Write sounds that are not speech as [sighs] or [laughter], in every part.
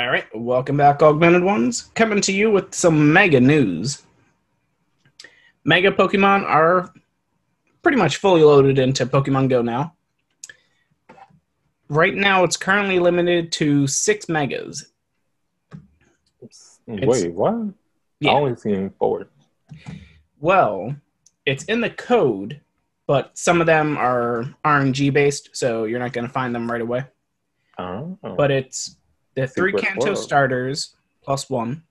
All right, welcome back, Augmented Ones. Coming to you with some mega news. Mega Pokemon are pretty much fully loaded into Pokemon Go now. Right now, it's currently limited to six megas. It's- Wait, what? Yeah. I only seen four. Well, it's in the code, but some of them are RNG based, so you're not going to find them right away. Oh. But it's the three Kanto World. starters plus one.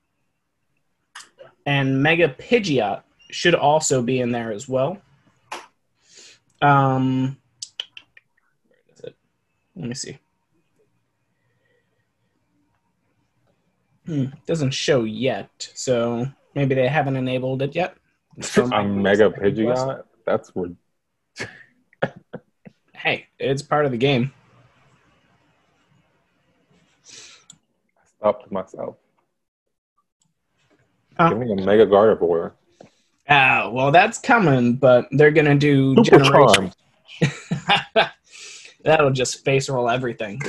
And Mega Pidgeot should also be in there as well. Um, where is it? Let me see. Hmm, doesn't show yet, so maybe they haven't enabled it yet. A mega. Pidgeot? That's what. Hey, it's part of the game. Stopped myself. Huh? Give me a Mega Gardevoir. Ah, well, that's coming, but they're gonna do Super generation. [laughs] That'll just face roll everything.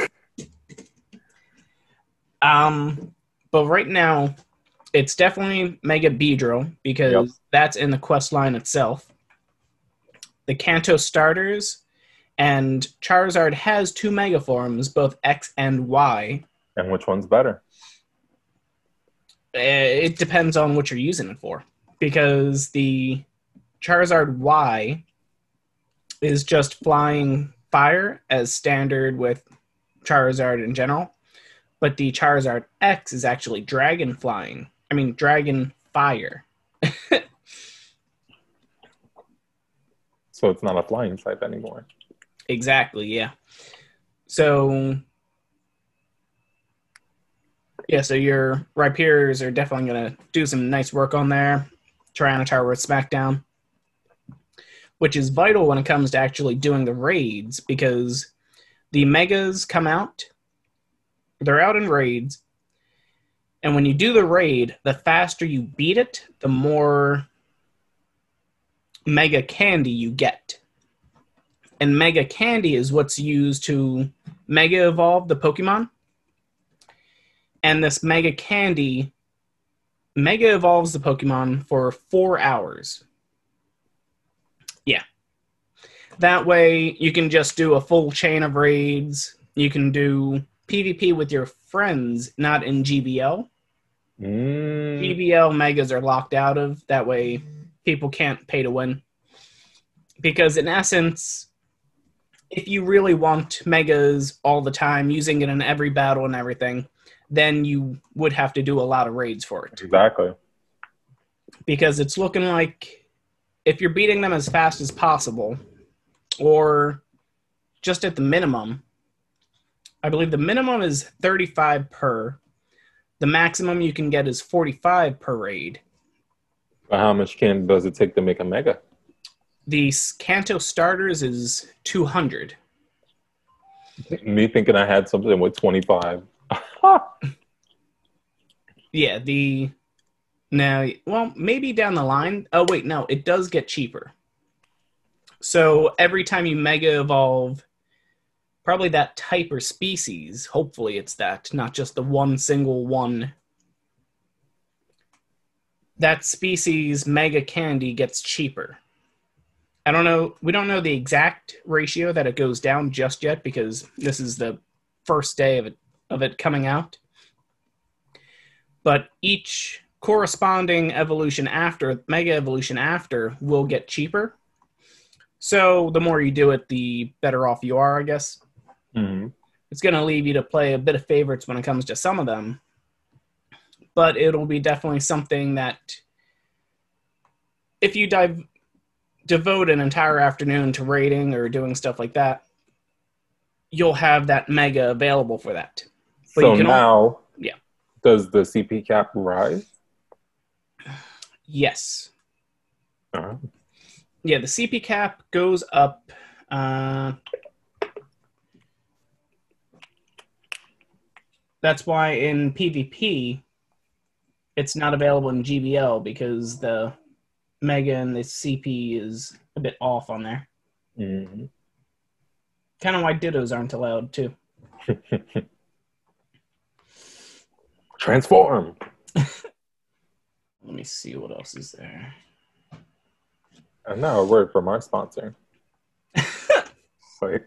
Um, but right now, it's definitely Mega Beedrill because Yep. that's in the quest line itself. The Kanto starters and Charizard has two Mega forms, both X and Y. And which one's better? Uh, It depends on what you're using it for because the Charizard Y is just flying fire as standard with Charizard in general, but the Charizard X is actually dragon flying. I mean, dragon fire. [laughs] So it's not a flying type anymore. Exactly, yeah. So, yeah, so your Rhyperiors are definitely going to do some nice work on there. Tyranitar with SmackDown, which is vital when it comes to actually doing the raids because the Megas come out, they're out in raids, and when you do the raid, the faster you beat it, the more Mega Candy you get and Mega Candy is what's used to Mega Evolve the Pokemon. And this Mega Candy Mega Evolves the Pokemon for four hours. Yeah. That way you can just do a full chain of raids. You can do PvP with your friends, not in GBL. Mm, GBL megas are locked out of. That way, people can't pay to win. Because in essence, if you really want megas all the time, using it in every battle and everything, then you would have to do a lot of raids for it. exactly. Because it's looking like if you're beating them as fast as possible, or just at the minimum, I believe the minimum is 35 per. The maximum you can get is 45 per raid. But how much can does it take to make a Mega? The Kanto starters is 200. Me thinking I had something with 25. [laughs] Yeah, the now well maybe down the line. Oh wait, no, it does get cheaper. So every time you mega evolve probably that type or species, hopefully it's that, not just the one single one. That species mega candy gets cheaper. I don't know, we don't know the exact ratio that it goes down just yet because this is the first day of it of it coming out. But each corresponding evolution after mega evolution after will get cheaper. So the more you do it the better off you are i guess. Hmm it's going to leave you to play a bit of favorites when it comes to some of them. But it'll be definitely something that if you dive devote an entire afternoon to rating or doing stuff like that you'll have that mega available for that But So you can al- now, Yeah. does the CP cap rise? yes Uh, yeah, the CP cap goes up. Uh, that's why in PvP, it's not available in GBL because the Mega and the CP is a bit off on there. mhm. Kind of why Dittos aren't allowed too. [laughs] Transform. [laughs] Let me see what else is there. And now a word from our sponsor. [laughs] like,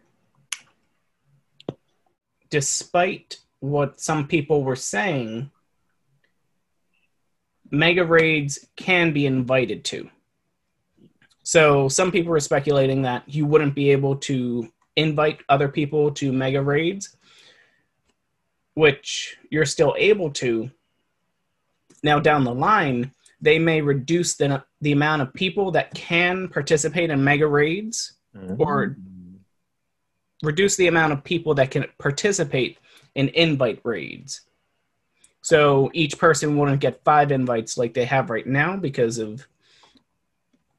Despite what some people were saying, mega raids can be invited to. So some people were speculating that you wouldn't be able to invite other people to mega raids, which you're still able to. Now down the line, they may reduce the the amount of people that can participate in mega raids mm-hmm. Or- reduce the amount of people that can participate in invite raids. So each person wouldn't get five invites like they have right now because of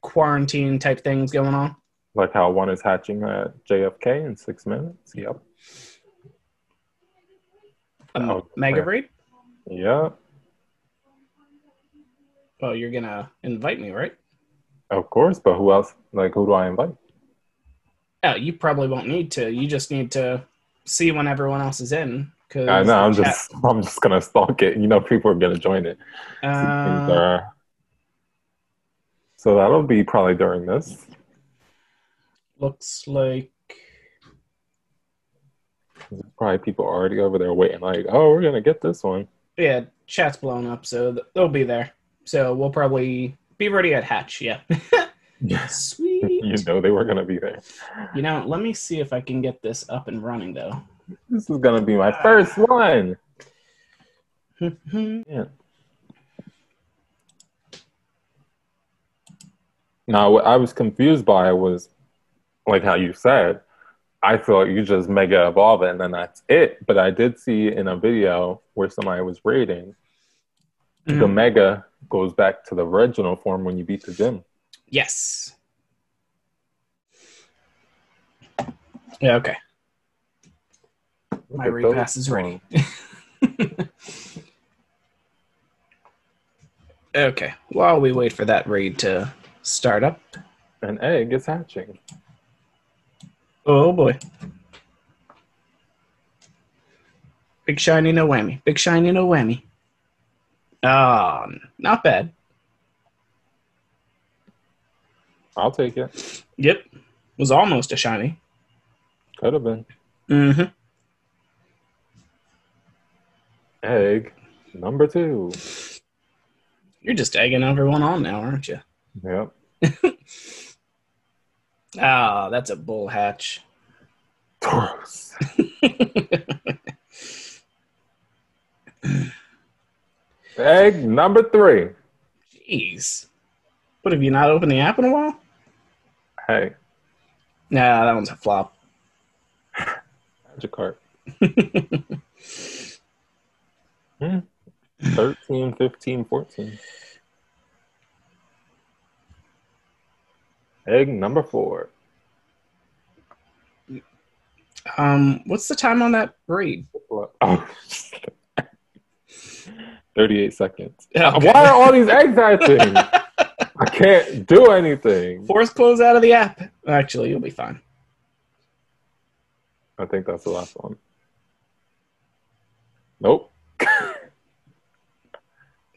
quarantine type things going on. like how one is hatching uh, at JFK in six minutes. Yep. Oh, mega yeah. raid? Yep. Well, you're gonna invite me, right? Of course, but who else? Like, who do I invite? Oh, you probably won't need to. You just need to see when everyone else is in. Cause I know. I'm the just. [laughs] I'm just gonna stalk it. You know, people are gonna join it. chat- Uh, so that'll be probably during this. looks like probably people already over there waiting. Like, oh, we're gonna get this one. yeah, chat's blown up, so they'll be there. So we'll probably be ready at hatch. Yeah, [laughs] Yes. [laughs] sweet. you know they were gonna be there. You know, let me see if I can get this up and running though. This is gonna be my first one. [laughs] yeah. Now, what I was confused by was, like how you said, I thought you just mega evolve it and then that's it. But I did see in a video where somebody was rating, the mm. mega goes back to the original form when you beat the gym. Yes. Yeah, okay. My Look at repass is ready. [laughs] Okay. While we wait for that raid to start up. An egg is hatching. Oh boy. Big shiny no whammy. Big shiny no whammy. Ah, not bad. I'll take it. Yep. Was almost a shiny. Could have been. Mm-hmm. Egg number two. You're just egging everyone on now, aren't you? Yep. [laughs] Ah, that's a bull hatch. [laughs] Egg number three. Jeez. What have you not opened the app in a while? Hey, Nah, that one's a flop. magic card. [laughs] Hmm. 13, 15, 14. Egg number four. Um, what's the time on that raid? Oh. [laughs] 38 seconds. Okay. Why are all these eggs hatching? [laughs] I can't do anything. Force close out of the app. Actually, you'll be fine. I think that's the last one. Nope. [laughs]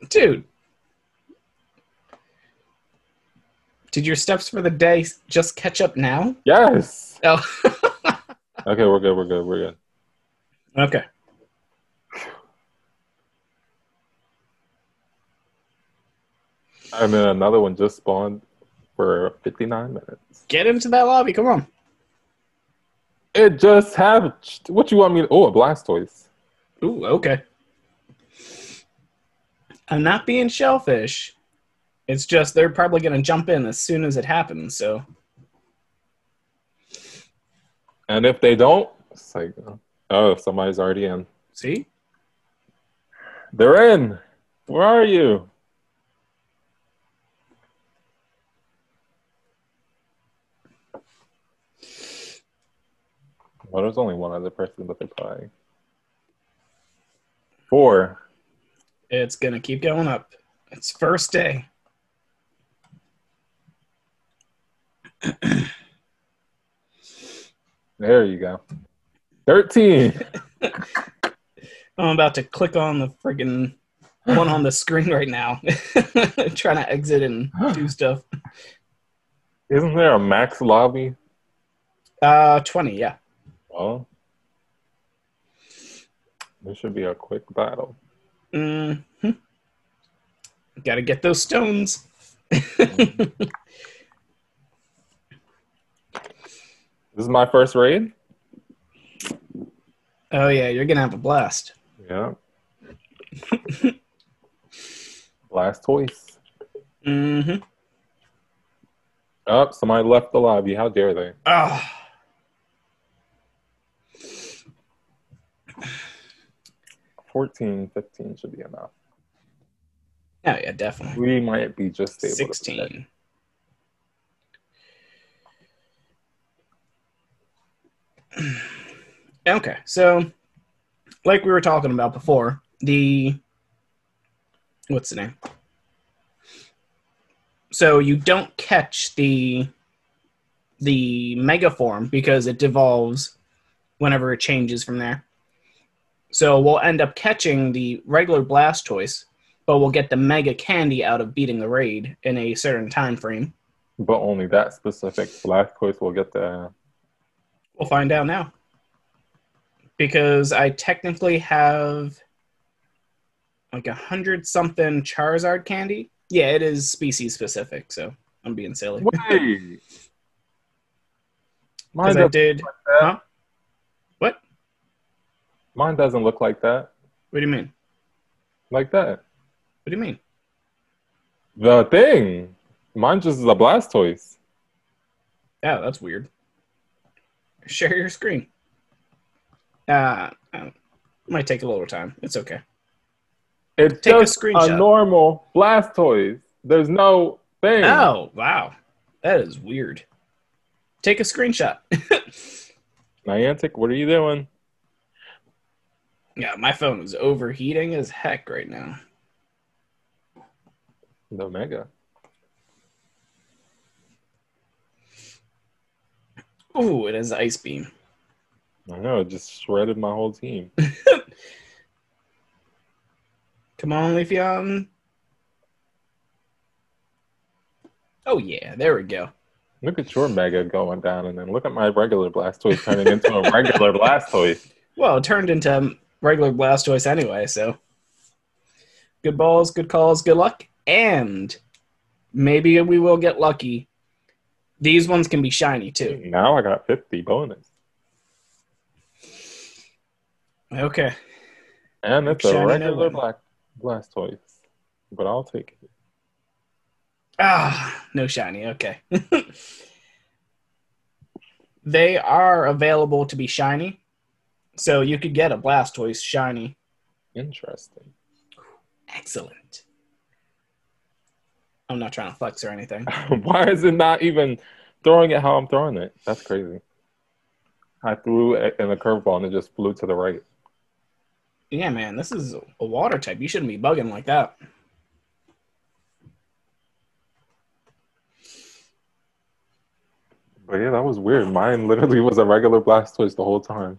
Dude. Did your steps for the day just catch up now? Yes. Oh. [laughs] Okay, we're good. We're good. We're good. okay. And then another one just spawned for 59 minutes. Get into that lobby. Come on. It just hatched. What you want me to? Oh, a Blastoise. Ooh, okay. I'm not being shellfish. It's just they're probably going to jump in as soon as it happens. So, And if they don't, it's like, oh, somebody's already in. see? They're in. Where are you? Well, there's only one other person, but they're probably four. It's going to keep going up. It's first day. [clears throat] There you go. Thirteen. [laughs] I'm about to click on the friggin' one on the screen right now, [laughs] trying to exit and do stuff. Isn't there a max lobby? Uh, twenty, yeah. Well, this should be a quick battle. Mm-hmm. Got to get those stones. [laughs] This is my first raid. Oh yeah, you're gonna have a blast. Yeah. [laughs] blast toys. Mm-hmm. Oh, somebody left the lobby. How dare they? Ah. Oh. 14, 15 should be enough. Yeah, yeah, definitely. We might be just 16. [clears throat] Okay, so like we were talking about before, the what's the name? So you don't catch the the mega form because it devolves whenever it changes from there. So we'll end up catching the regular Blastoise, but we'll get the mega candy out of beating the raid in a certain time frame. But only that specific Blastoise will get the. We'll find out now. Because I technically have like a hundred something Charizard candy. Yeah, it is species specific, so I'm being silly. Wait! [laughs] Mine I did. look like. Huh? What? Mine doesn't look like that. What do you mean? Like that. What do you mean? The thing. Mine just is a Blastoise. Yeah, that's weird. Share your screen. Uh, uh, might take a little time. It's okay. It's Take a just a, screenshot. normal Blastoise. There's no thing. Oh, wow. That is weird. Take a screenshot. [laughs] Niantic, what are you doing? yeah, my phone is overheating as heck right now. The Mega. Ooh, it has ice beam. I know, it just shredded my whole team. [laughs] Come on, Leafeon. Oh yeah, there we go. Look at your Mega going down, and then look at my regular Blastoise turning into a regular [laughs] Blastoise. Well, it turned into regular Blastoise anyway, so good balls, good calls, good luck, and maybe we will get lucky. These ones can be shiny too. Now I got 50 bonus. Okay. And it's Shiny a regular black Blastoise. But I'll take it. Ah, no shiny. Okay. [laughs] they are available to be shiny, so you could get a Blastoise shiny. Interesting. Excellent. I'm not trying to flex or anything. [laughs] Why is it not even throwing it how I'm throwing it? That's crazy. I threw it in a curveball and it just flew to the right. Yeah, man, this is a water type. You shouldn't be bugging like that. But yeah, that was weird. Mine literally was a regular Blastoise the whole time.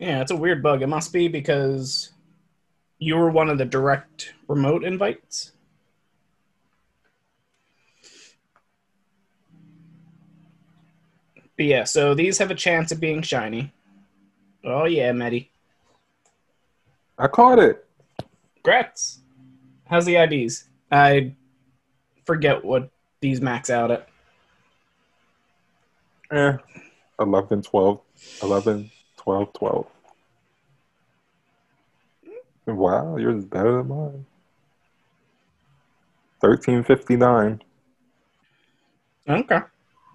Yeah, it's a weird bug. It must be because you were one of the direct remote invites. But yeah, so these have a chance of being shiny. Oh yeah, Medi. I caught it. Grats. How's the IVs? I forget what these max out at. Eh. 11, 12, 11, 12, 12. Wow, yours is better than mine. 1359. Okay.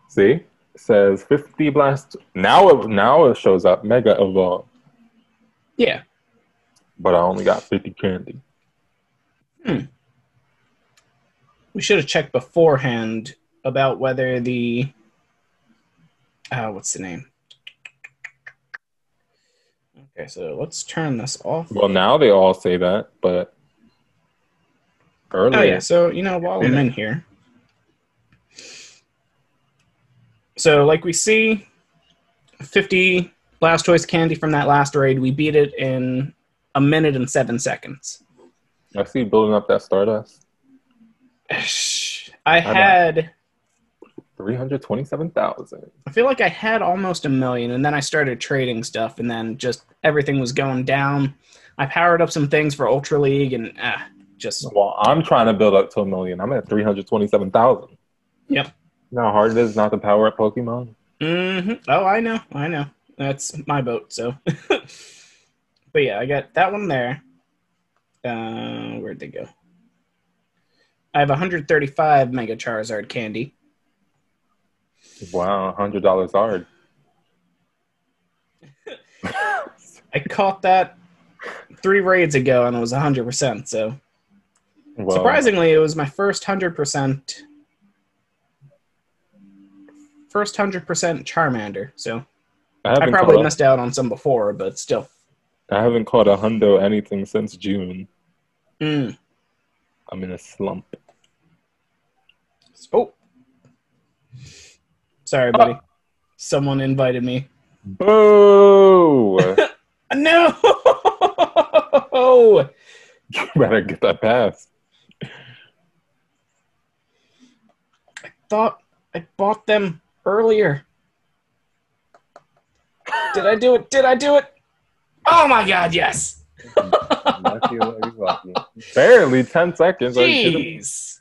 See? It says 50 blast. Now it, now it shows up Mega Evolve, Yeah. but I only got 50 candy. Hmm. We should have checked beforehand about whether the uh, what's the name? Okay, so let's turn this off. Well, now they all say that, but earlier. Oh yeah, so you know while I'm in here. So like we see 50 Blastoise candy from that last raid. We beat it in a minute and seven seconds. I see building up that Stardust. [sighs] I had. Three hundred twenty-seven thousand. I feel like I had almost a million, and then I started trading stuff, and then just everything was going down. I powered up some things for Ultra League, and ah, just Well, I'm trying to build up to a million. I'm at three hundred twenty-seven thousand. Yep. You know how hard it is not to power up Pokemon? hmm Oh, I know, I know. That's my boat. So, [laughs] but yeah, I got that one there. Uh, where'd they go? I have 135 Mega Charizard candy. Wow, hundred dollars hard. [laughs] I caught that three raids ago, and it was 100. percent So Well, surprisingly, it was my first 100 percent. First 100% Charmander. So I I probably missed out on some before, but still. I haven't caught a hundo anything since June. Mm. I'm in a slump. Oh. Sorry, oh. buddy. Someone invited me. Boo! [laughs] [laughs] No! you better get that pass. I thought I bought them earlier. Did I do it? Did I do it? Oh my god, yes! Lucky, lucky, lucky. Barely ten seconds. Are you? Jeez.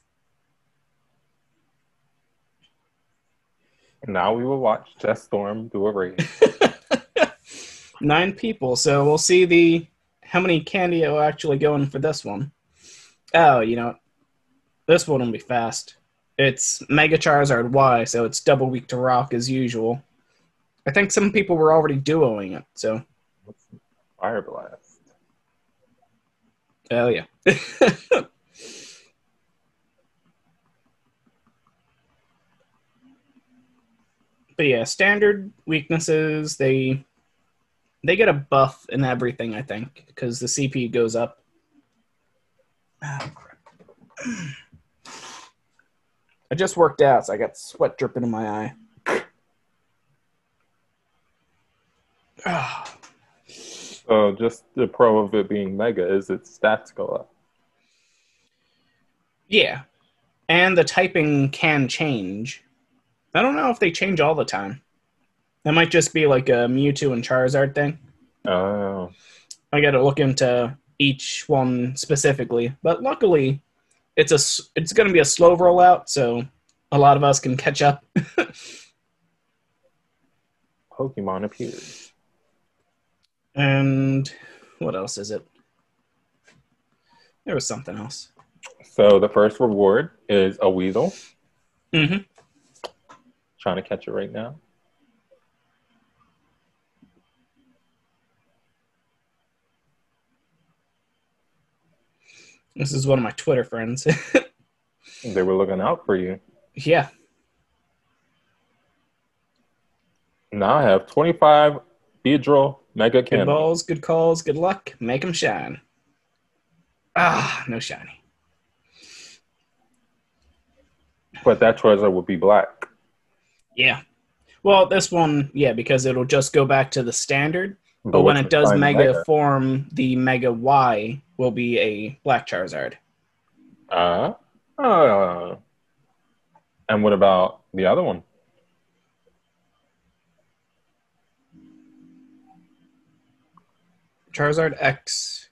Now we will watch Jess Storm do a raid. [laughs] Nine people, so we'll see the how many candy will actually go in for this one. Oh, you know, this one will be fast. It's Mega Charizard Y, so it's double weak to rock as usual. I think some people were already duoing it, so Fire blast. oh yeah. [laughs] but yeah, standard weaknesses they they get a buff in everything. I think because the CP goes up. Crap. [sighs] I just worked out, so I got sweat dripping in my eye. Ah. [sighs] So just the pro of it being mega is its stats go up. Yeah. And the typing can change. I don't know if they change all the time. That might just be like a Mewtwo and Charizard thing. Oh, I got to look into each one specifically. But luckily, it's a it's going to be a slow rollout, so a lot of us can catch up. [laughs] Pokemon appears. and what else is it? There was something else. So the first reward is a weasel. Mm-hmm. Trying to catch it right now. This is one of my Twitter friends. [laughs] They were looking out for you. yeah. Now I have 25 Beedrill Mega Good Cannon. balls, good calls, good luck. Make them shine. Ah, no shiny. But that Charizard would be black. Yeah. Well, this one, yeah, because it'll just go back to the standard. But, when it does mega, Mega? form, the Mega Y will be a Black Charizard. Uh, uh, and what about the other one? Charizard X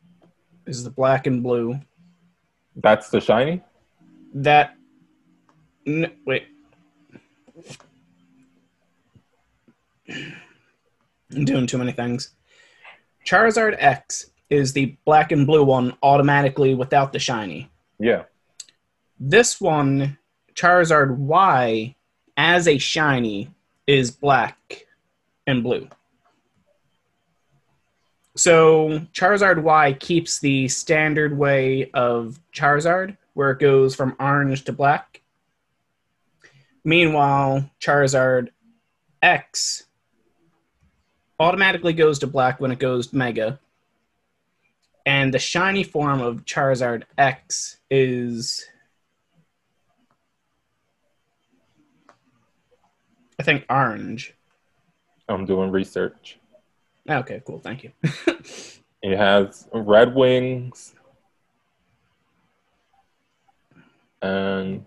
is the black and blue. That's the shiny? That. N- wait. I'm doing too many things. Charizard X is the black and blue one automatically without the shiny. Yeah. This one, Charizard Y, as a shiny, is black and blue. So Charizard Y keeps the standard way of Charizard, where it goes from orange to black. Meanwhile, Charizard X automatically goes to black when it goes Mega. And the shiny form of Charizard X is I think orange. I'm doing research. Okay, cool. Thank you. [laughs] It has red wings. And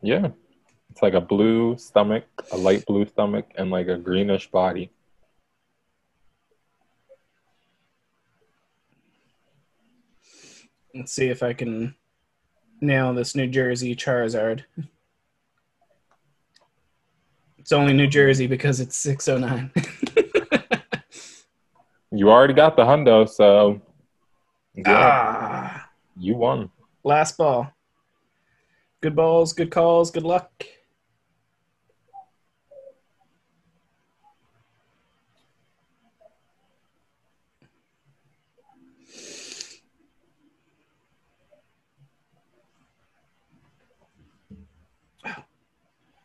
yeah, it's like a blue stomach, a light blue stomach, and like a greenish body. Let's see if I can nail this New Jersey Charizard. It's only New Jersey because it's 609. [laughs] You already got the hundo, so yeah, ah, you won. last ball. Good balls, good calls, good luck.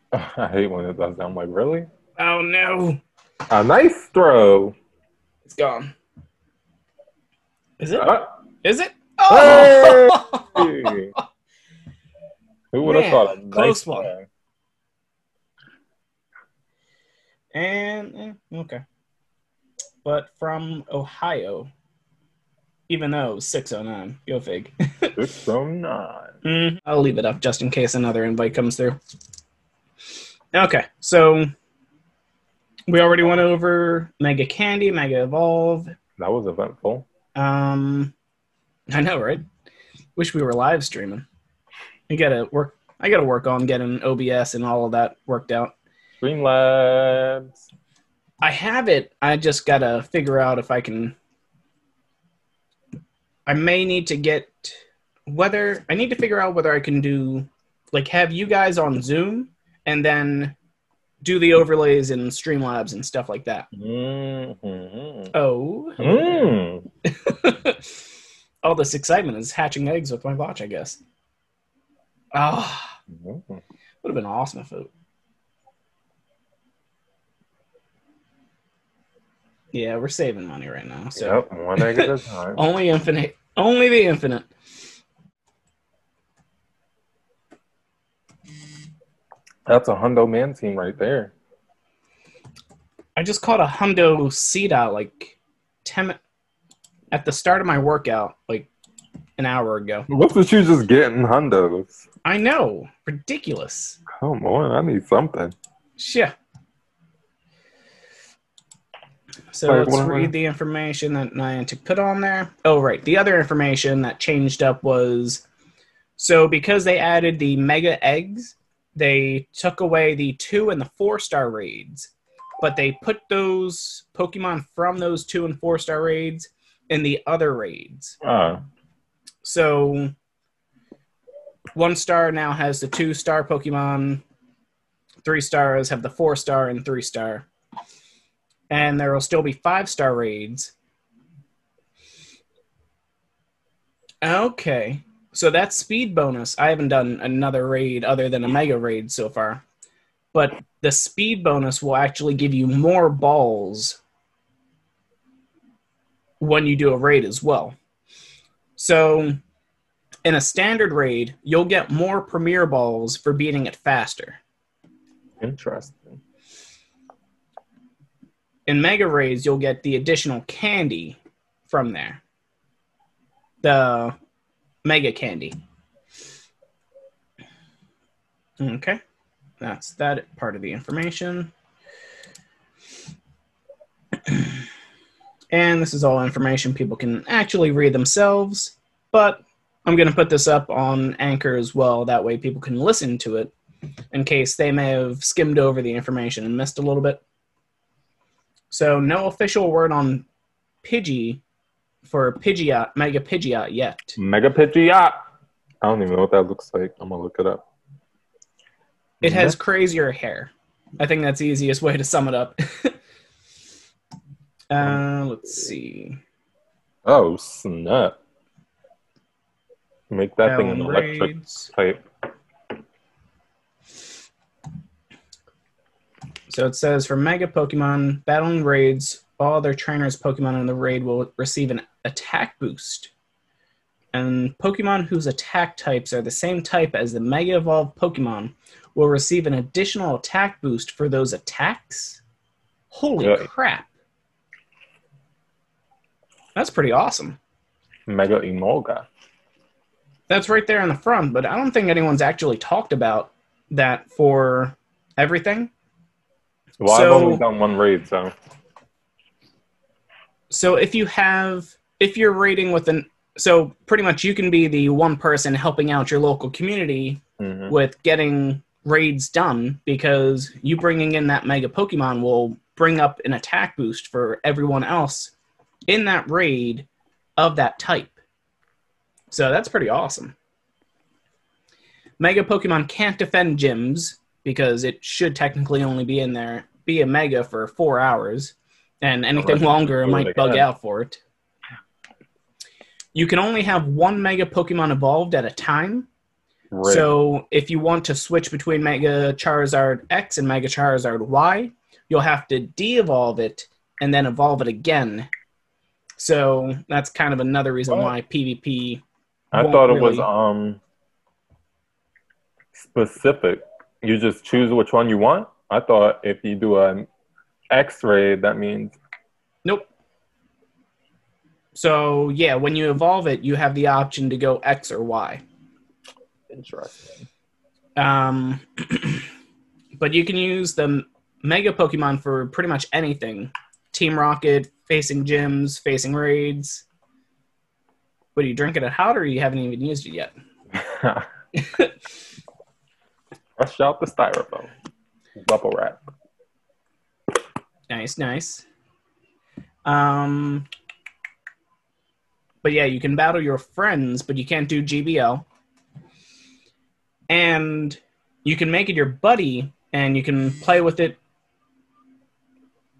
[laughs] I hate when it does that. I'm like, really? Oh no, A nice throw. it's gone. Is it? Uh, Is it? Hey! Oh! [laughs] who would have thought? A nice close one. throw. and eh, okay, but from Ohio, even though it was 609, go fig. [laughs] Six from nine. Mm, I'll leave it up just in case another invite comes through. Okay, so we already went over Mega Candy, Mega Evolve. That was eventful. Um, I know, right? Wish we were live streaming. I gotta work. I gotta work on getting OBS and all of that worked out. Streamlabs. I have it. I just gotta figure out if I can. I may need to get whether I need to figure out whether I can do like have you guys on Zoom and then do the overlays in Streamlabs and stuff like that. Mm-hmm. Oh, Mm. [laughs] all this excitement is hatching eggs with my watch. I guess. Ah, Mhm. would have been awesome if it. Yeah, we're saving money right now. So Yep, one egg at a time. [laughs] Only infinite. Only the infinite. That's a hundo man team right there. I just caught a hundo seed out like ten at the start of my workout, like an hour ago. What's with you just getting hundos? I know, ridiculous. Come on, I need something. Yeah. So Sorry, let's read the information that Niantic put on there. Oh, right. The other information that changed up was so because they added the mega eggs, they took away the two and the four star raids, but they put those Pokemon from those two and four star raids in the other raids. Ah, So one star now has the two star Pokemon. Three stars have the four star and three star. And there will still be five star raids. Okay. So that's speed bonus. I haven't done another raid other than a mega raid so far. But the speed bonus will actually give you more balls when you do a raid as well. So in a standard raid, you'll get more premier balls for beating it faster. interesting. In mega raids, you'll get the additional candy from there. The mega candy. Okay. That's that part of the information. and this is all information people can actually read themselves, but I'm going to put this up on Anchor as well. That way people can listen to it in case they may have skimmed over the information and missed a little bit. So, no official word on Pidgey for Pidgeot, Mega Pidgeot yet. Mega Pidgeot. I don't even know what that looks like. I'm gonna look it up. It has crazier hair. I think that's the easiest way to sum it up. [laughs] uh, let's see. Oh snap! Make that thing an electric raids. type. So it says for Mega Pokemon, battling raids, all their trainers' Pokemon in the raid will receive an attack boost. And Pokemon whose attack types are the same type as the Mega Evolved Pokemon will receive an additional attack boost for those attacks? Holy Yeah. crap. That's pretty awesome. Mega Emolga. That's right there in the front, but I don't think anyone's actually talked about that for everything. Well, So- I've only done one raid, so So if you have if you're raiding with an so pretty much you can be the one person helping out your local community mhm. with getting raids done because you bringing in that mega Pokemon will bring up an attack boost for everyone else in that raid of that type. So that's pretty awesome. Mega Pokemon can't defend gyms because it should technically only be in there, be a mega for four hours, and anything longer it might bug out for it. You can only have one Mega Pokemon evolved at a time, Raid. so if you want to switch between Mega Charizard X and Mega Charizard Y, you'll have to de-evolve it and then evolve it again. So that's kind of another reason What? why PvP. I thought it was um specific. You just choose which one you want. I thought if you do an X raid, that means Nope. So yeah, when you evolve it, you have the option to go X or Y. interesting. Um, [clears throat] but you can use the Mega Pokemon for pretty much anything. Team Rocket, facing gyms, facing raids. What are you drinking it hot, or you haven't even used it yet? [laughs] Brush out the styrofoam. Bubble wrap. Nice, nice. Um, but yeah, you can battle your friends, but you can't do GBL. And you can make it your buddy, and you can play with it.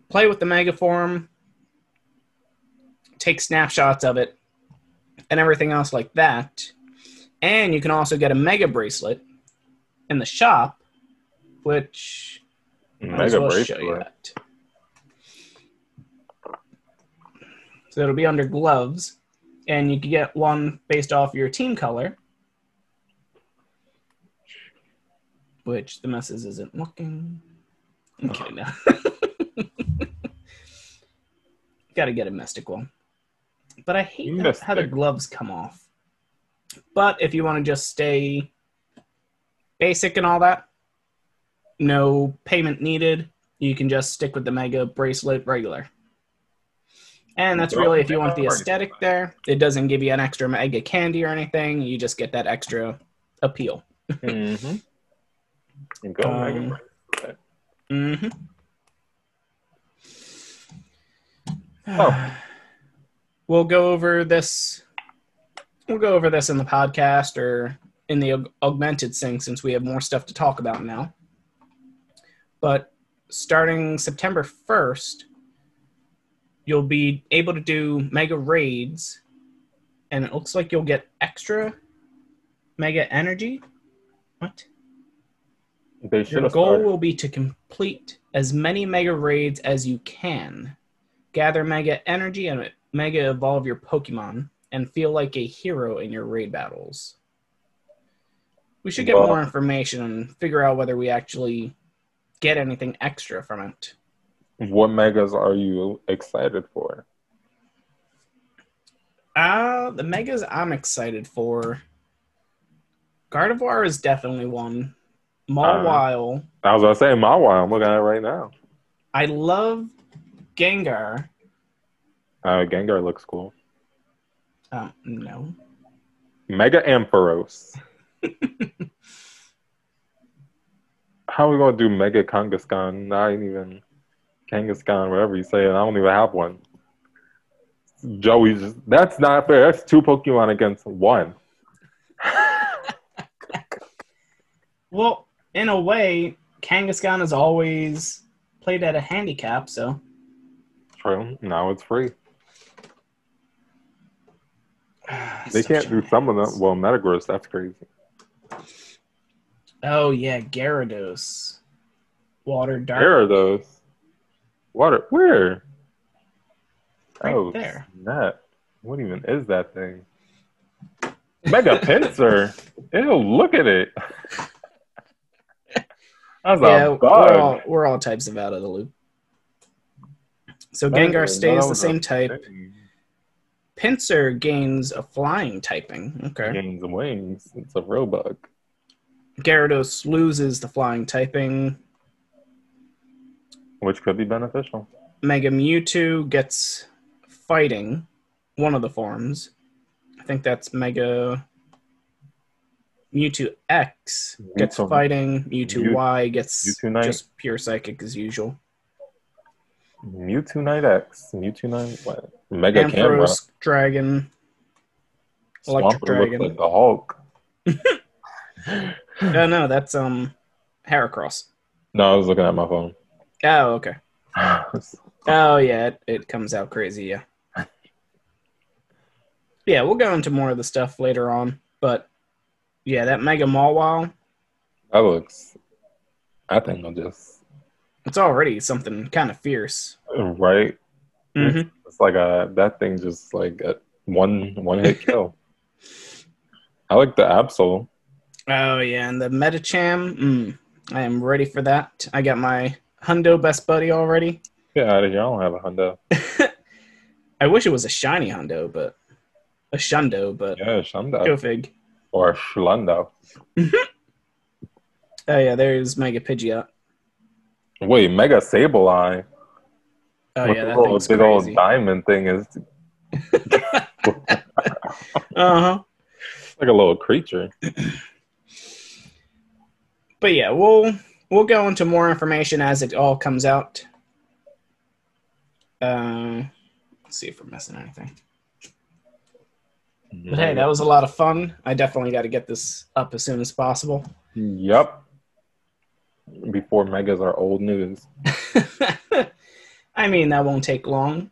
Play with the Mega Form. Take snapshots of it, and everything else like that. And you can also get a Mega Bracelet in the shop, which might as Mega well show you that. So it'll be under gloves, and you can get one based off your team color, which the messes isn't looking. Okay, now. Got to get a mystic one, but I hate that- how the gloves come off. But if you want to just stay basic and all that, no payment needed. You can just stick with the mega bracelet regular. And that's really if you want the aesthetic there. It doesn't give you an extra mega candy or anything. You just get that extra appeal. Mm-hmm. And go Um, Mega. Mm-hmm. Oh. [sighs] we'll go over this. We'll go over this in the podcast or in the aug- augmented sync since we have more stuff to talk about now. But starting September 1st, you'll be able to do mega raids, and it looks like you'll get extra mega energy. What? Your goal started. will be to complete as many mega raids as you can, gather mega energy, and mega evolve your Pokemon, and feel like a hero in your raid battles. We should get Well- more information and figure out whether we actually get anything extra from it. What megas are you excited for? Uh, the megas I'm excited for. Gardevoir is definitely one. Mawile. I was gonna say Mawile. I'm looking at it right now. I love Gengar. Uh, Gengar looks cool. Um, no. Mega Ampharos. [laughs] How are we gonna do Mega Kangaskhan? Not even Kangaskhan, whatever you say. and I don't even have one. Joey just that's not fair. That's two Pokemon against one. [laughs] Well, in a way, Kangaskhan has always played at a handicap, so True. Now it's free. [sighs] They can't do some of them. Well, Metagross, that's crazy. Oh yeah, Gyarados. Water Dark. Where What? Where? Right oh, there. snap. What even is that thing? Mega Pinsir. Ew, look at it. [laughs] That's yeah, a we're all, we're all types of out of the loop. So That Gengar stays the same type. thing. Pinsir gains a flying typing. Okay. Gains wings. It's a robug. Gyarados loses the flying typing. Which could be beneficial. Mega Mewtwo gets fighting, one of the forms. I think that's Mega Mewtwo X gets Mewtwo- fighting. Mewtwo Mew- Y gets Mewtwo just pure psychic as usual. Mewtwonite X. Mewtwonite what? Mega Camera. Ampharos Dragon. Electric Swampert Dragon. like the Hulk. [laughs] Oh no, that's um Heracross. No, I was looking at my phone. Oh, okay. [laughs] Oh yeah, it, it comes out crazy, yeah. Yeah, we'll go into more of the stuff later on, but yeah, that Mega Mawile, that looks. I think I'll just it's already something kind of fierce. right. hmm It's like a that thing just like a one one hit kill. [laughs] I like the Absol. Oh yeah, and the Medicham, mm, I am ready for that. I got my Hundo Best Buddy already. Get out of here! I don't have a Hundo. [laughs] I wish it was a shiny Hundo, but a Shundo, but Yeah, Shundo. go fig. or Schlundo. [laughs] Oh yeah, there's Mega Pidgeot. Wait, Mega Sableye. Oh with yeah, that little big crazy. old diamond thing is [laughs] Uh huh. like a little creature. But yeah, we'll we'll go into more information as it all comes out. Uh, let's see if we're missing anything. But hey, that was a lot of fun. I definitely got to get this up as soon as possible. Yep. Before megas are old news. [laughs] I mean, that won't take long.